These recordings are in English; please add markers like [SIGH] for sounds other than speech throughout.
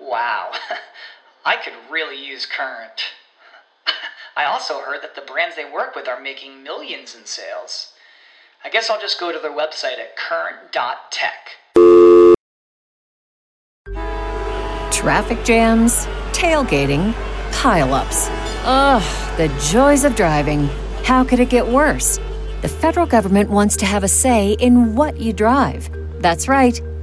Wow, [LAUGHS] I could really use Current. [LAUGHS] I also heard that the brands they work with are making millions in sales. I guess I'll just go to their website at current.tech. Traffic jams, tailgating, pileups. Ugh, the joys of driving. How could it get worse? The federal government wants to have a say in what you drive. That's right.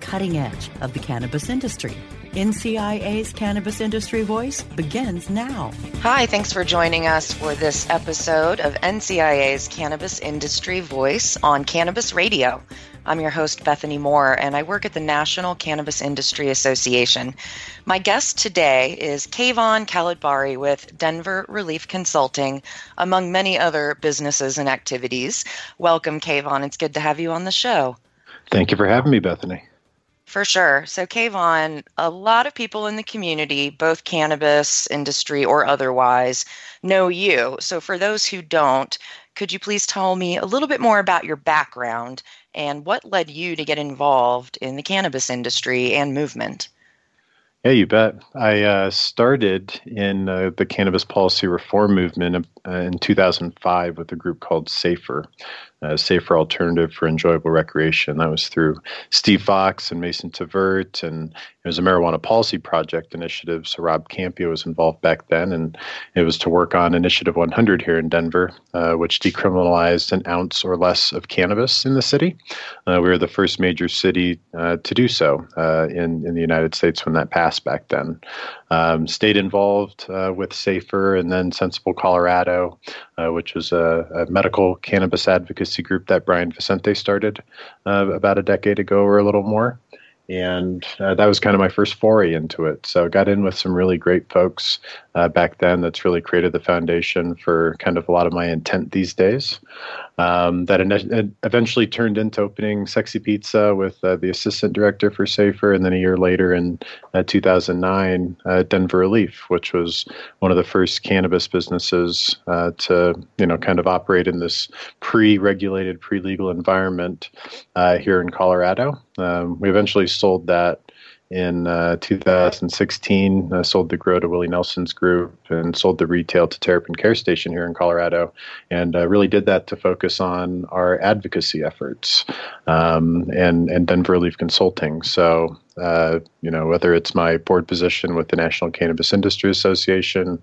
cutting edge of the cannabis industry. NCIA's Cannabis Industry Voice begins now. Hi, thanks for joining us for this episode of NCIA's Cannabis Industry Voice on Cannabis Radio. I'm your host, Bethany Moore, and I work at the National Cannabis Industry Association. My guest today is Kayvan Khalatbari with Denver Relief Consulting, among many other businesses and activities. Welcome, Kayvan. It's good to have you on the show. Thank you for having me, Bethany. For sure. So, Kayvan, a lot of people in the community, both cannabis industry or otherwise, know you. So, for those who don't, could you please tell me a little bit more about your background and what led you to get involved in the cannabis industry and movement? Yeah, you bet. I uh, started in uh, the cannabis policy reform movement uh, in 2005 with a group called SAFER, a safer alternative for enjoyable recreation. That was through Steve Fox and Mason Tvert, and it was a marijuana policy project initiative. So Rob Kampia was involved back then, and it was to work on Initiative 100 here in Denver, uh, which decriminalized an ounce or less of cannabis in the city. Uh, we were the first major city uh, to do so uh, in in the United States when that passed back then. Um, stayed involved uh, with Safer and then Sensible Colorado, uh, which was a, a, medical cannabis advocacy group that Brian Vicente started about a decade ago or a little more and uh, that was kind of my first foray into it. So I got in with some really great folks uh, back then. That's really created the foundation for kind of a lot of my intent these days. Um, that eventually turned into opening Sexy Pizza with uh, the assistant director for Safer, and then a year later in uh, 2009, uh, Denver Relief, which was one of the first cannabis businesses uh, to you know kind of operate in this pre-regulated, pre-legal environment here in Colorado. Um, we eventually sold that in uh, 2016. I sold the grow to Willie Nelson's group and sold the retail to Terrapin Care Station here in Colorado, and uh, really did that to focus on our advocacy efforts um, and and Denver Relief Consulting. So. Uh, you know, whether it's my board position with the National Cannabis Industry Association,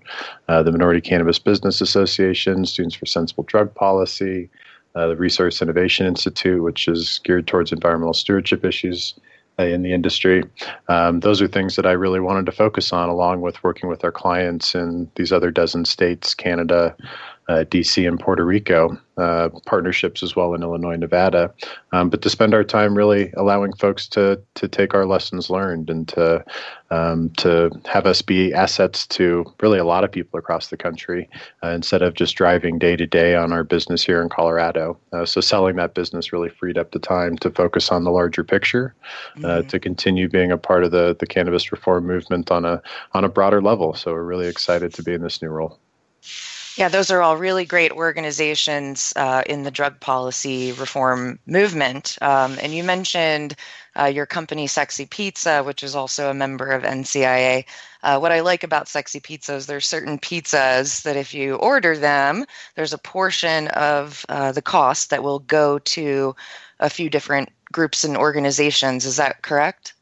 uh, the Minority Cannabis Business Association, Students for Sensible Drug Policy, uh, the Resource Innovation Institute, which is geared towards environmental stewardship issues, uh, in the industry. Um, those are things that I really wanted to focus on, along with working with our clients in these other dozen states, Canada, uh, DC and Puerto Rico, uh, partnerships as well in Illinois, Nevada. Um, but to spend our time really allowing folks to to take our lessons learned and to um, to have us be assets to really a lot of people across the country uh, instead of just driving day to day on our business here in Colorado. Uh, so selling that business really freed up the time to focus on the larger picture, uh, mm-hmm. to continue being a part of the the cannabis reform movement on a on a broader level. So we're really excited to be in this new role. Yeah, those are all really great organizations uh, in the drug policy reform movement. Um, and you mentioned uh, your company, Sexy Pizza, which is also a member of NCIA. Uh, what I like about Sexy Pizza is there's certain pizzas that if you order them, there's a portion of uh, the cost that will go to a few different groups and organizations. Is that correct?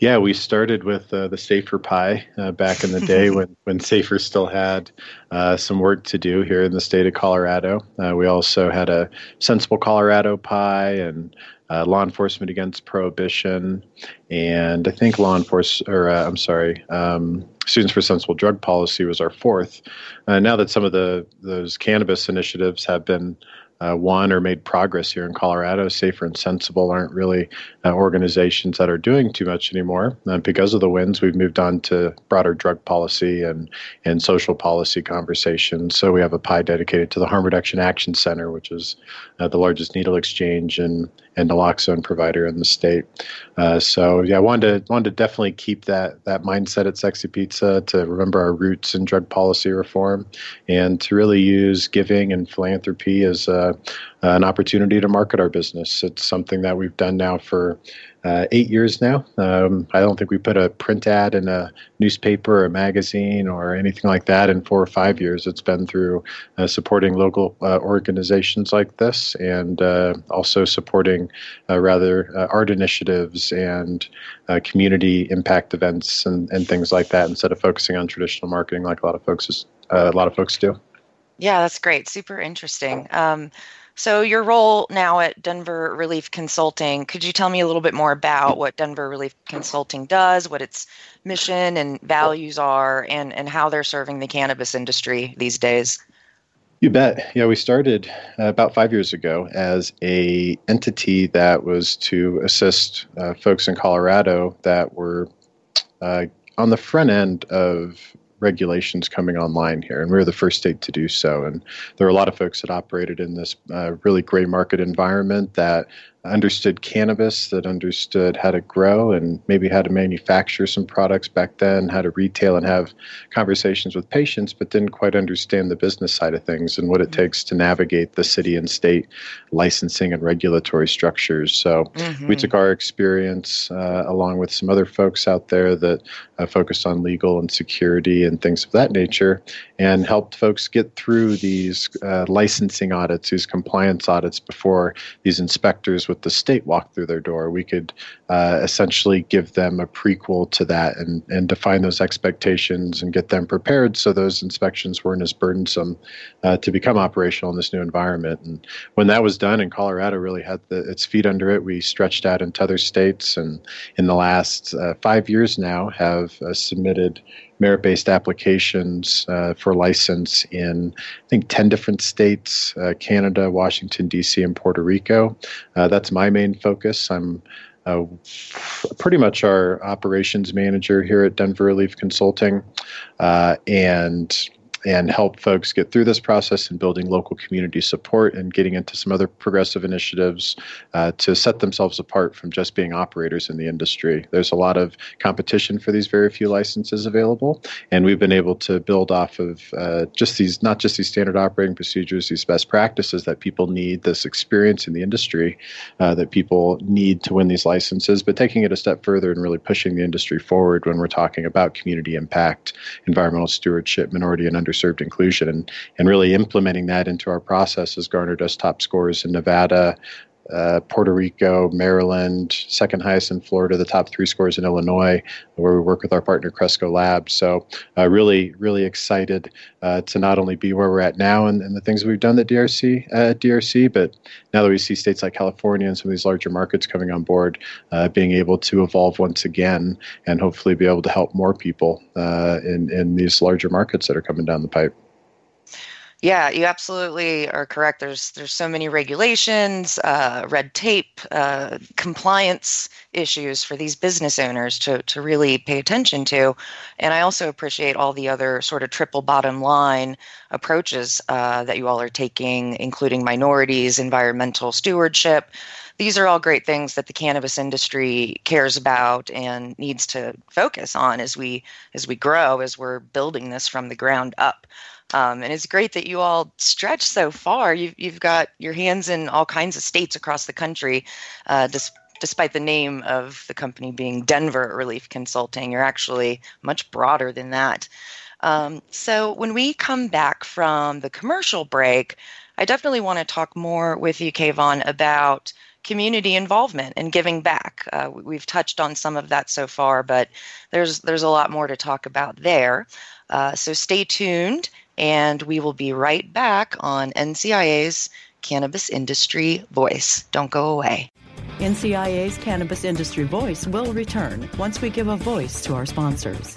Yeah, we started with uh, the Safer Pie uh, back in the day [LAUGHS] when, when Safer still had uh, some work to do here in the state of Colorado. Uh, we also had a Sensible Colorado Pie and uh, Law Enforcement Against Prohibition, and I think Law Enforcement, or uh, I'm sorry, um, Students for Sensible Drug Policy was our fourth. now that some of the those cannabis initiatives have been uh, won or made progress here in Colorado. Safer and Sensible aren't really uh, organizations that are doing too much anymore. Uh, because of the wins, we've moved on to broader drug policy and, and social policy conversations. So we have a pie dedicated to the Harm Reduction Action Center, which is uh, the largest needle exchange and, and naloxone provider in the state. Uh, so yeah, I wanted to, wanted to definitely keep that, that mindset at Sexy Pizza to remember our roots in drug policy reform and to really use giving and philanthropy as uh, an opportunity to market our business. It's something that we've done now for uh, eight years now. Um, I don't think we put a print ad in a newspaper or a magazine or anything like that in four or five years. It's been through uh, supporting local uh, organizations like this and uh, also supporting uh, rather uh, art initiatives and community impact events and, and things like that instead of focusing on traditional marketing like a lot of folks is, a lot of folks do. Yeah, that's great. Super interesting. Um, so, your role now at Denver Relief Consulting, could you tell me a little bit more about what Denver Relief Consulting does, what its mission and values are, and, and how they're serving the cannabis industry these days? You bet. Yeah, we started uh, about five years ago as a entity that was to assist uh, folks in Colorado that were uh, on the front end of regulations coming online here, and we were the first state to do so. And there are a lot of folks that operated in this uh, really gray market environment that understood cannabis, that understood how to grow and maybe how to manufacture some products back then, how to retail and have conversations with patients, but didn't quite understand the business side of things and what it mm-hmm. takes to navigate the city and state licensing and regulatory structures. So mm-hmm. we took our experience uh, along with some other folks out there that uh, focused on legal and security and things of that nature and helped folks get through these uh, licensing audits, these compliance audits before these inspectors with the state walk through their door. We could uh, essentially give them a prequel to that and, and define those expectations and get them prepared so those inspections weren't as burdensome uh, to become operational in this new environment. And when that was done, and Colorado really had the, its feet under it, we stretched out into other states and in the last uh, five years now have uh, submitted merit based applications uh, for license in, I think, 10 different states uh, Canada, Washington, D.C., and Puerto Rico. Uh, that's my main focus. I'm uh, pretty much our operations manager here at Denver Relief Consulting. Uh, and and help folks get through this process and building local community support and getting into some other progressive initiatives uh, to set themselves apart from just being operators in the industry. There's a lot of competition for these very few licenses available, and we've been able to build off of uh, just these, not just these standard operating procedures, these best practices that people need, this experience in the industry uh, that people need to win these licenses, but taking it a step further and really pushing the industry forward when we're talking about community impact, environmental stewardship, minority and under underserved inclusion and, and really implementing that into our process has garnered us top scores in Nevada, uh, Puerto Rico, Maryland, second highest in Florida, the top three scores in Illinois, where we work with our partner Cresco Labs. So, uh, really, really excited uh, to not only be where we're at now and, and the things we've done at DRC, uh, DRC, but now that we see states like California and some of these larger markets coming on board, uh, being able to evolve once again and hopefully be able to help more people in, in these larger markets that are coming down the pipe. Yeah, you absolutely are correct. There's there's so many regulations, uh, red tape, uh, compliance issues for these business owners to to really pay attention to, and I also appreciate all the other sort of triple bottom line approaches uh, that you all are taking, including minorities, environmental stewardship. These are all great things that the cannabis industry cares about and needs to focus on as we as we grow, as we're building this from the ground up. Um, and it's great that you all stretch so far. You've, you've got your hands in all kinds of states across the country, uh, despite the name of the company being Denver Relief Consulting. You're actually much broader than that. Um, so when we come back from the commercial break, I definitely want to talk more with you, Kayvan, about community involvement and giving back. Uh, we've touched on some of that so far, but there's there's a lot more to talk about there. Uh, so stay tuned, and we will be right back on NCIA's Cannabis Industry Voice. Don't go away. NCIA's Cannabis Industry Voice will return once we give a voice to our sponsors.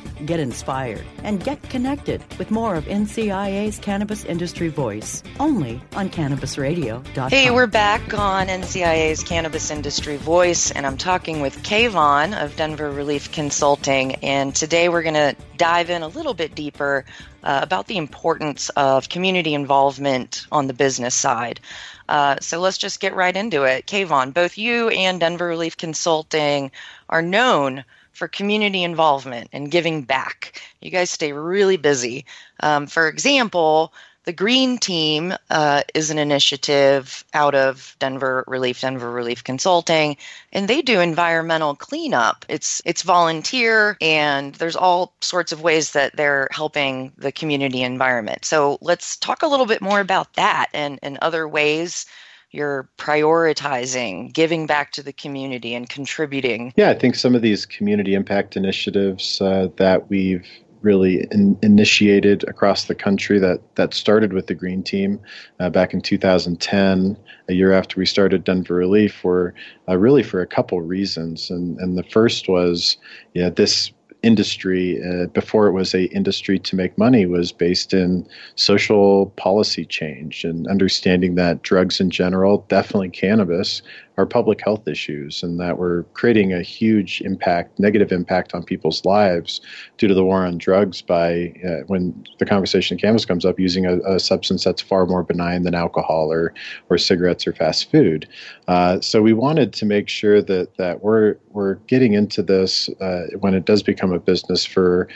get inspired, and get connected with more of NCIA's Cannabis Industry Voice, only on CannabisRadio.com. Hey, we're back on NCIA's Cannabis Industry Voice, and I'm talking with Kayvan of Denver Relief Consulting. And today we're going to dive in a little bit deeper uh, about the importance of community involvement on the business side. Uh, so let's just get right into it. Kayvan, both you and Denver Relief Consulting are known for community involvement and giving back. You guys stay really busy. Um, for example, the Green Team uh, is an initiative out of Denver Relief, Denver Relief Consulting, and they do environmental cleanup. It's it's volunteer, and there's all sorts of ways that they're helping the community environment. So let's talk a little bit more about that and and other ways you're prioritizing giving back to the community and contributing. Yeah, I think some of these community impact initiatives uh, that we've really in, initiated across the country that that started with the Green Team uh, back in 2010, a year after we started Denver Relief, were uh, really for a couple reasons. And and the first was, yeah, this industry uh, before it was a industry to make money was based in social policy change and understanding that drugs in general definitely cannabis are public health issues and that we're creating a huge impact, negative impact on people's lives due to the war on drugs by uh, when the conversation of cannabis comes up using a, a, substance that's far more benign than alcohol or, or cigarettes or fast food. Uh, so we wanted to make sure that, that we're, we're getting into this uh, when it does become a business for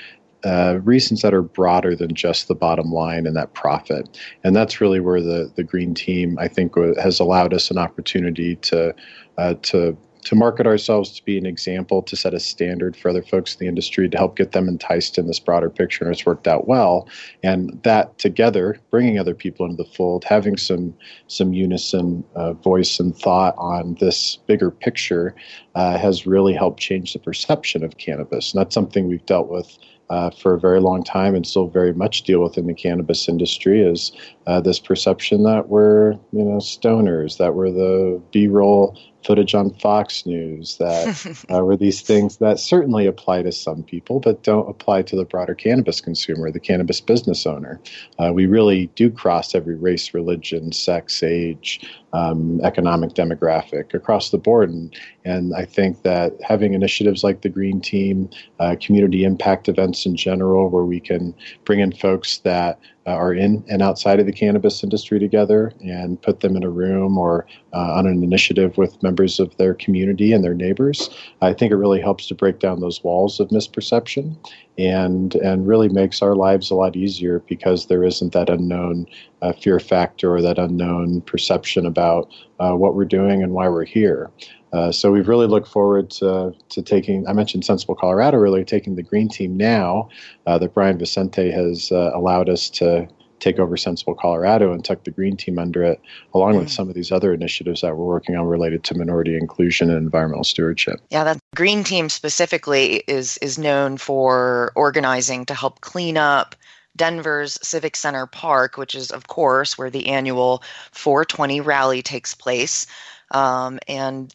uh, reasons that are broader than just the bottom line and that profit. And that's really where the the green team, I think, has allowed us an opportunity to uh, to to market ourselves to be an example, to set a standard for other folks in the industry, to help get them enticed in this broader picture. And it's worked out well. And that together, bringing other people into the fold, having some some unison uh, voice and thought on this bigger picture, uh, has really helped change the perception of cannabis. And that's something we've dealt with uh, for a very long time and still very much deal with in the cannabis industry is uh, this perception that we're you know stoners, that we're the B-roll footage on Fox News, that [LAUGHS] uh, were these things that certainly apply to some people, but don't apply to the broader cannabis consumer, the cannabis business owner. Uh, we really do cross every race, religion, sex, age, um, economic demographic across the board. And, and I think that having initiatives like the Green Team, uh, community impact events in general, where we can bring in folks that are in and outside of the cannabis industry together and put them in a room or uh, on an initiative with members of their community and their neighbors. I think it really helps to break down those walls of misperception and and really makes our lives a lot easier because there isn't that unknown uh, fear factor or that unknown perception about uh, what we're doing and why we're here. Uh, so we've really looked forward to, to taking, I mentioned Sensible Colorado earlier, taking the green team now uh, that Brian Vicente has uh, allowed us to take over Sensible Colorado and tuck the green team under it, along with mm. some of these other initiatives that we're working on related to minority inclusion and environmental stewardship. Yeah, that green team specifically is is known for organizing to help clean up Denver's Civic Center Park, which is, of course, where the annual 420 rally takes place. Um, and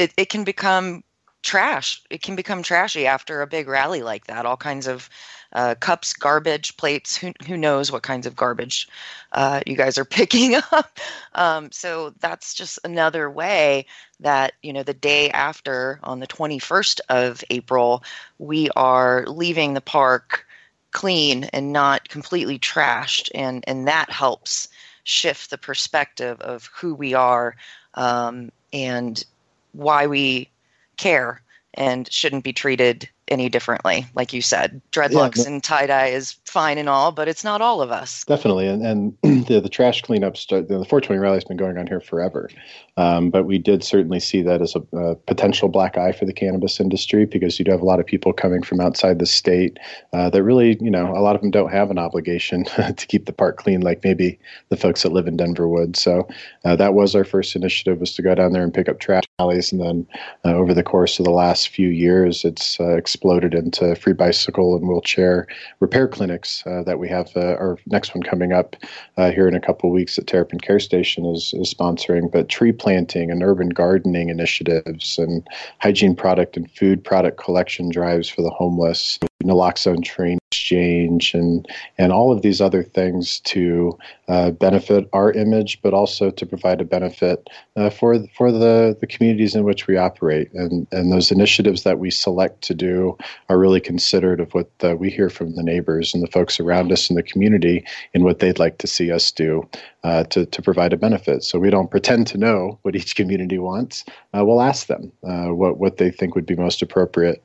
it, it can become trash. It can become trashy after a big rally like that. All kinds of uh, cups, garbage, plates. Who who knows what kinds of garbage uh, you guys are [LAUGHS] picking up? Um, so that's just another way that you know the day after, on the twenty first of April, we are leaving the park clean and not completely trashed, and and that helps shift the perspective of who we are um, and why we care and shouldn't be treated any differently. Like you said, dreadlocks yeah, and tie dye is fine and all, but it's not all of us. Definitely, and and [CLEARS THROAT] the, the trash cleanup start. The 420 rally has been going on here forever, um, but we did certainly see that as a, a, potential black eye for the cannabis industry because you do have a lot of people coming from outside the state uh, that really, you know, a lot of them don't have an obligation [LAUGHS] to keep the park clean like maybe the folks that live in Denver would. So uh, that was our first initiative was to go down there and pick up trash alleys, and then uh, over the course of the last few years, it's uh, exploded into free bicycle and wheelchair repair clinics uh, that we have. Uh, our next one coming up uh, here in a couple weeks at Terrapin Care Station is, is sponsoring, but tree planting and urban gardening initiatives and hygiene product and food product collection drives for the homeless, naloxone train exchange and and all of these other things to uh, benefit our image, but also to provide a benefit uh, for for the the communities in which we operate. And and those initiatives that we select to do are really considered of what we hear from the neighbors and the folks around us in the community and what they'd like to see us do uh, to to provide a benefit. So we don't pretend to know what each community wants. Uh, we'll ask them uh, what what they think would be most appropriate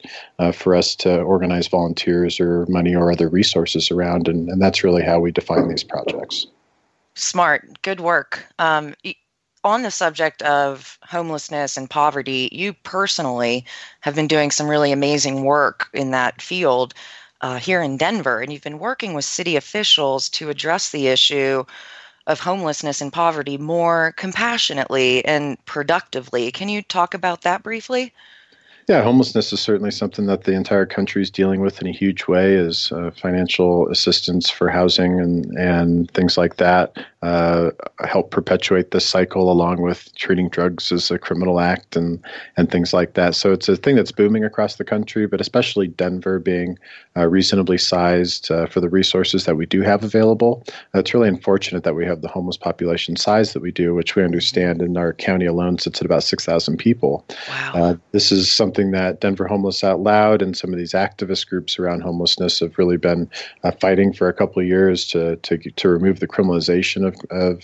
for us to organize volunteers or money or other resources around, and, and that's really how we define these projects. Smart, good work. Um, on the subject of homelessness and poverty, you personally have been doing some really amazing work in that field uh, here in Denver, and you've been working with city officials to address the issue of homelessness and poverty more compassionately and productively. Can you talk about that briefly? Yeah, homelessness is certainly something that the entire country is dealing with in a huge way. Is uh, financial assistance for housing and and things like that uh, help perpetuate this cycle, along with treating drugs as a criminal act and and things like that. So it's a thing that's booming across the country, but especially Denver being uh, reasonably sized uh, for the resources that we do have available. it's really unfortunate that we have the homeless population size that we do, which we understand in our county alone sits at about six thousand people. Wow. Uh, this is something something that Denver Homeless Out Loud and some of these activist groups around homelessness have really been uh, fighting for a couple of years to, to, to remove the criminalization of, of,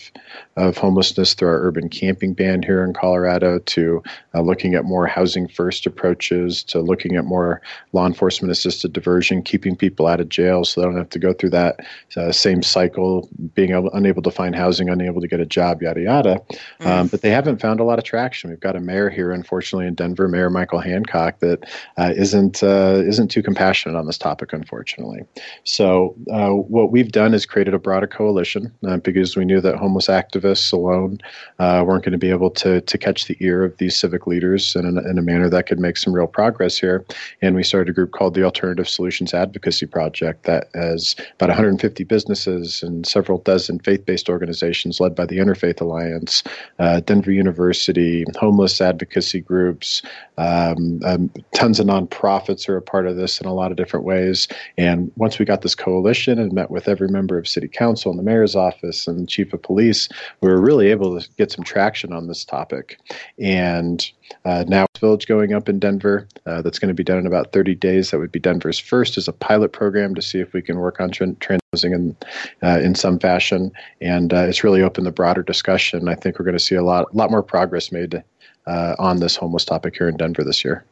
of homelessness through our urban camping ban here in Colorado, to uh, looking at more housing first approaches, to looking at more law enforcement assisted diversion, keeping people out of jail so they don't have to go through that uh, same cycle, being able, unable to find housing, unable to get a job, yada, yada. Mm. Um, but they haven't found a lot of traction. We've got a mayor here, unfortunately, in Denver, Mayor Michael Hand Hancock that uh, not uh, isn't too compassionate on this topic, unfortunately. So uh, what we've done is created a broader coalition uh, because we knew that homeless activists alone uh, weren't going to be able to to catch the ear of these civic leaders in a, in a manner that could make some real progress here. And we started a group called the Alternative Solutions Advocacy Project that has about 150 businesses and several dozen faith-based organizations led by the Interfaith Alliance, uh, Denver University, homeless advocacy groups, um, um, tons of nonprofits are a part of this in a lot of different ways. And once we got this coalition and met with every member of City Council and the Mayor's office and Chief of Police, we were really able to get some traction on this topic. And uh, now Village going up in Denver. Uh, that's going to be done in about 30 days. That would be Denver's first as a pilot program to see if we can work on trans housing in uh, in some fashion. And uh, it's really opened the broader discussion. I think we're going to see a lot lot more progress made uh, on this homeless topic here in Denver this year.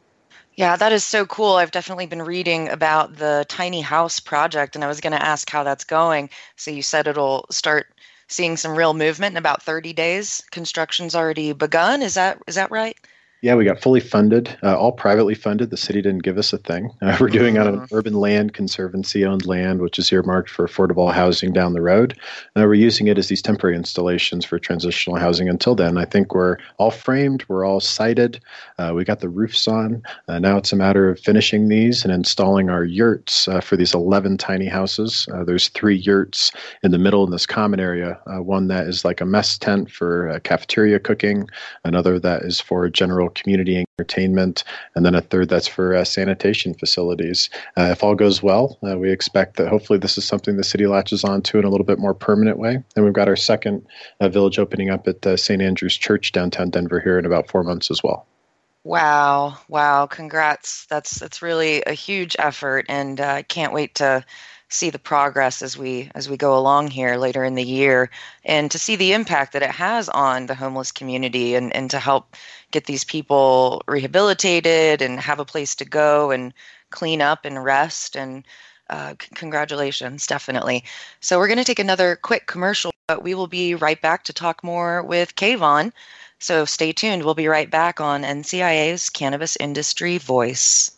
Yeah, that is so cool. I've definitely been reading about the tiny house project, and I was going to ask how that's going. So you said it'll start seeing some real movement in about 30 days. Construction's already begun. Is that is that right? Yeah, we got fully funded, uh, all privately funded. The city didn't give us a thing. [LAUGHS] Uh, we're doing on an mm-hmm. urban land conservancy owned land, which is earmarked for affordable housing down the road. Uh, we're using it as these temporary installations for transitional housing until then. I think we're all framed, we're all sited, uh, we got the roofs on. Uh, now it's a matter of finishing these and installing our yurts uh, for these 11 tiny houses. there's three yurts in the middle in this common area one that is like a mess tent for cafeteria cooking, another that is for general community entertainment, and then a third that's for uh, sanitation facilities. Uh, if all goes well, uh, we expect that hopefully this is something the city latches on to in a little bit more permanent way. And we've got our second uh, village opening up at uh, St. Andrew's Church downtown Denver here in about four months as well. Wow! Wow! Congrats! That's that's really a huge effort, and I can't wait to see the progress as we as we go along here later in the year and to see the impact that it has on the homeless community and, and to help get these people rehabilitated and have a place to go and clean up and rest and uh, c- congratulations definitely so we're going to take another quick commercial but we will be right back to talk more with Kayvan. So stay tuned. We'll be right back on NCIA's Cannabis Industry Voice.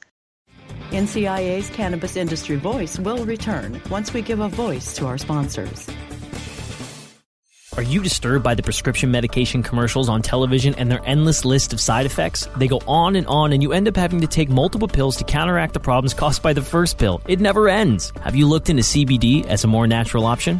NCIA's Cannabis Industry Voice will return once we give a voice to our sponsors. Are you disturbed by the prescription medication commercials on television and their endless list of side effects? They go on and on, and you end up having to take multiple pills to counteract the problems caused by the first pill. It never ends. Have you looked into CBD as a more natural option?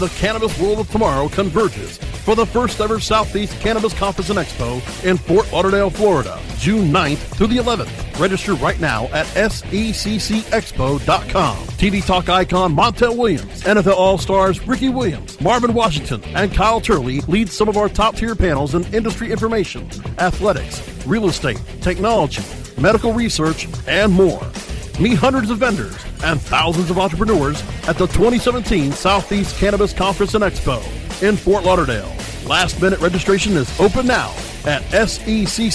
The cannabis world of tomorrow converges for the first ever Southeast Cannabis Conference and Expo in Fort Lauderdale, Florida, June 9th through the 11th. Register right now at seccexpo.com. TV Talk icon Montel Williams, NFL All-Stars Ricky Williams, Marvin Washington, and Kyle Turley lead some of our top-tier panels in industry information, athletics, real estate, technology, medical research, and more. Meet hundreds of vendors and thousands of entrepreneurs at the 2017 Southeast Cannabis Conference and Expo in Fort Lauderdale. Last minute registration is open now at seccexpo.com.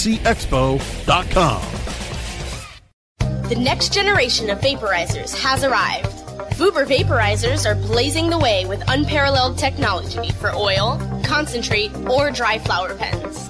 The next generation of vaporizers has arrived. Vuber vaporizers are blazing the way with unparalleled technology for oil, concentrate, or dry flower pens.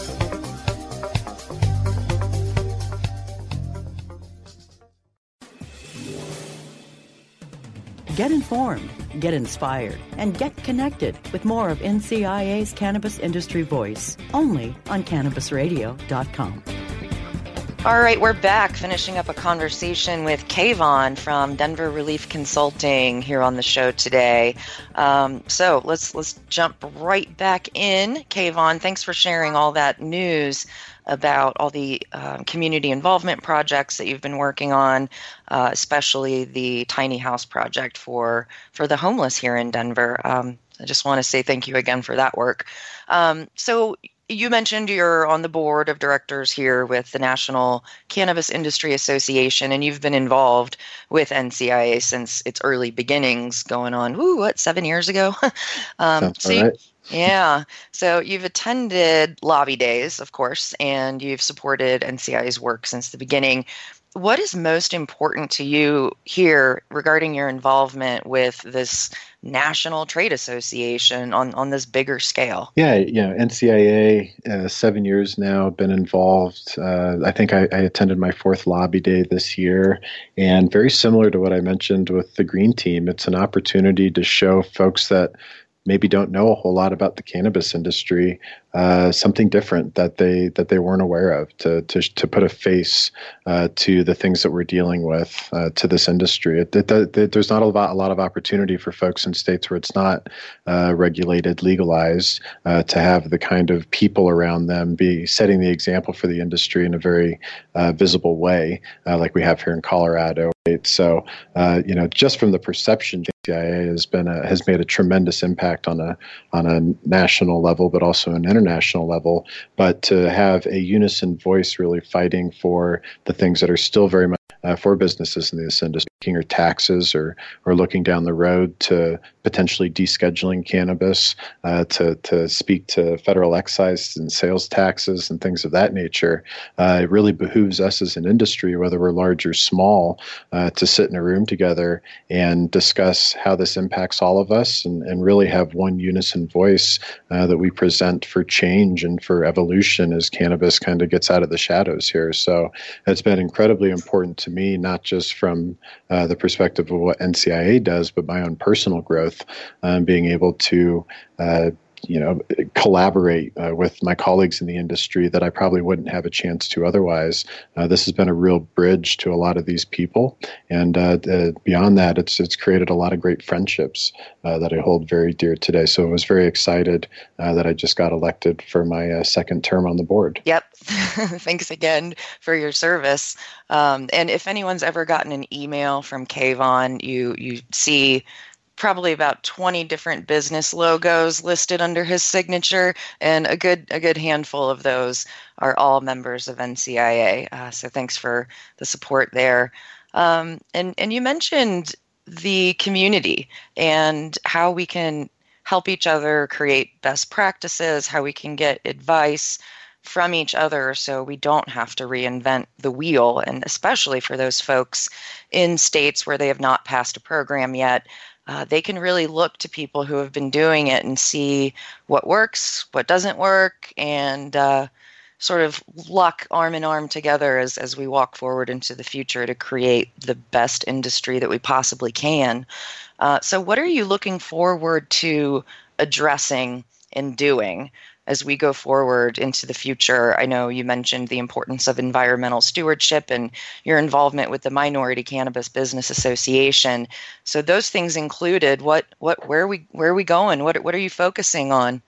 Get informed, get inspired, and get connected with more of NCIA's Cannabis Industry Voice only on CannabisRadio.com. All right, we're back finishing up a conversation with Kayvan from Denver Relief Consulting here on the show today. Um, so let's let's jump right back in. Kayvan, thanks for sharing all that news about all the um, community involvement projects that you've been working on, uh, especially the tiny house project for for the homeless here in Denver. Um, I just want to say thank you again for that work. Um, so you mentioned you're on the board of directors here with the National Cannabis Industry Association, and you've been involved with NCIA since its early beginnings, going on, ooh, what, seven years ago? [LAUGHS] um, so right. Yeah. So you've attended lobby days, of course, and you've supported NCIA's work since the beginning what is most important to you here regarding your involvement with this national trade association on, on this bigger scale? Yeah, you know, NCIA, uh, seven years now, been involved. Uh, I think I, I, attended my fourth lobby day this year. And very similar to what I mentioned with the Green Team, it's an opportunity to show folks that maybe don't know a whole lot about the cannabis industry uh, something different that they that they weren't aware of to to, to put a face uh, to the things that we're dealing with uh, to this industry. It, it, it, there's not a lot, a lot of opportunity for folks in states where it's not uh, regulated, legalized, uh, to have the kind of people around them be setting the example for the industry in a very uh, visible way, like we have here in Colorado. So, you know, just from the perception, CIA has been a, has made a tremendous impact on a on a national level, but also an international level, but to have a unison voice really fighting for the things that are still very much uh, for businesses in this industry or taxes or or looking down the road to potentially descheduling cannabis uh, to to speak to federal excise and sales taxes and things of that nature. Uh, it really behooves us as an industry, whether we're large or small, uh, to sit in a room together and discuss how this impacts all of us and, and really have one unison voice uh, that we present for change and for evolution as cannabis kind of gets out of the shadows here. So it's been incredibly important to me, not just from uh, the perspective of what NCIA does, but my own personal growth, um, being able to uh, you know collaborate uh, with my colleagues in the industry that I probably wouldn't have a chance to otherwise. Uh, this has been a real bridge to a lot of these people, and uh, beyond that, it's it's created a lot of great friendships uh, that I hold very dear today. So I was very excited uh, that I just got elected for my uh, second term on the board. Yep, [LAUGHS] thanks again for your service. Um, and if anyone's ever gotten an email from Kayvan, you you see probably about 20 different business logos listed under his signature and a good a good handful of those are all members of NCIA uh, so thanks for the support there um, and and you mentioned the community and how we can help each other create best practices how we can get advice from each other so we don't have to reinvent the wheel. And especially for those folks in states where they have not passed a program yet, uh, they can really look to people who have been doing it and see what works, what doesn't work, and uh, sort of lock arm in arm together as, as we walk forward into the future to create the best industry that we possibly can. Uh, so, what are you looking forward to addressing and doing? As we go forward into the future. I know you mentioned the importance of environmental stewardship and your involvement with the Minority Cannabis Business Association. So those things included, what what where we where are we going? What what are you focusing on?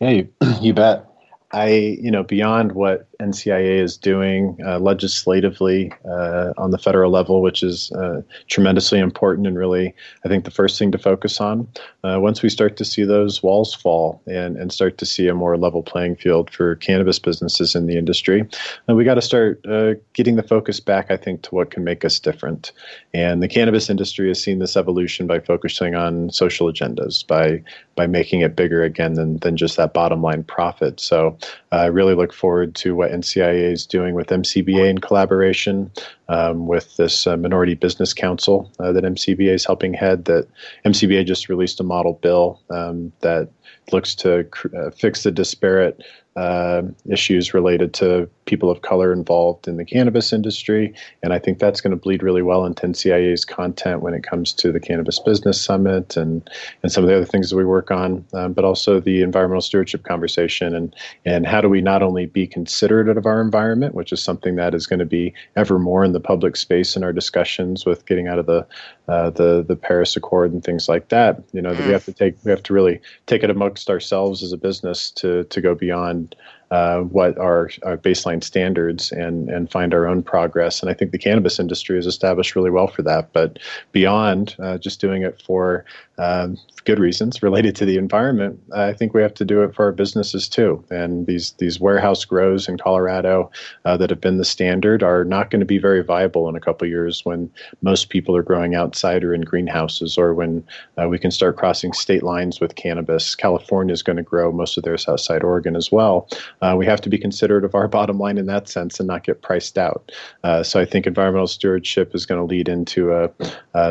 Yeah, you, [CLEARS THROAT] you bet. I, you know, beyond what NCIA is doing uh, legislatively uh, on the federal level, which is uh, tremendously important and really, I think, the first thing to focus on. Uh, once we start to see those walls fall and, and start to see a more level playing field for cannabis businesses in the industry, uh, we got to start uh, getting the focus back, I think, to what can make us different. And the cannabis industry has seen this evolution by focusing on social agendas, by by making it bigger again than, than just that bottom line profit. So I really look forward to what NCIA is doing with MCBA in collaboration, um, with this uh, Minority Business Council uh, that MCBA is helping head. That MCBA just released a model bill um, that looks to uh, fix the disparate uh, issues related to people of color involved in the cannabis industry. And I think that's going to bleed really well into NCIA's content when it comes to the Cannabis Business Summit and, and some of the other things that we work on, um, but also the environmental stewardship conversation and, and how do we not only be considerate of our environment, which is something that is going to be ever more in the public space in our discussions with getting out of the uh, the the Paris Accord and things like that. You know, that we have to take we have to really take it amongst ourselves as a business to to go beyond uh, what are our baseline standards and and find our own progress. And I think the cannabis industry is established really well for that. But beyond uh, just doing it for um, good reasons related to the environment, I think we have to do it for our businesses too. And these these warehouse grows in Colorado uh, that have been the standard are not going to be very viable in a couple years when most people are growing outside or in greenhouses, or when uh, we can start crossing state lines with cannabis. California is going to grow most of theirs outside Oregon as well. Uh, we have to be considerate of our [LAUGHS] bottom line in that sense and not get priced out. Uh, so I think environmental stewardship is going to lead into a,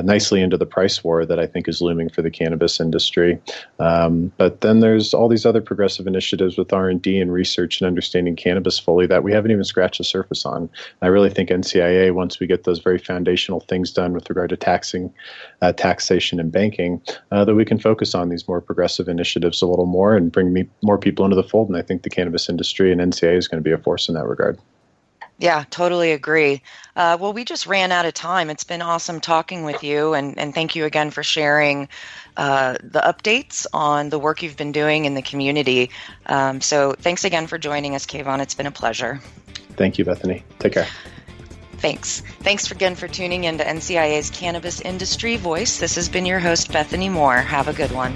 nicely into the price war that I think is looming for the cannabis industry. Um, but then there's all these other progressive initiatives with R&D and research and understanding cannabis fully that we haven't even scratched the surface on. I really think NCIA, once we get those very foundational things done with regard to taxing, uh, taxation, and banking, uh, that we can focus on these more progressive initiatives a little more and bring me, more people into the fold. And I think the cannabis industry and NCIA is going to be a force in that regard. Yeah, totally agree. Uh, well, we just ran out of time. It's been awesome talking with you, and, and thank you again for sharing uh, the updates on the work you've been doing in the community. Um, so, thanks again for joining us, Kayvan. It's been a pleasure. Thank you, Bethany. Take care. Thanks. Thanks again for tuning in to NCIA's Cannabis Industry Voice. This has been your host, Bethany Moore. Have a good one.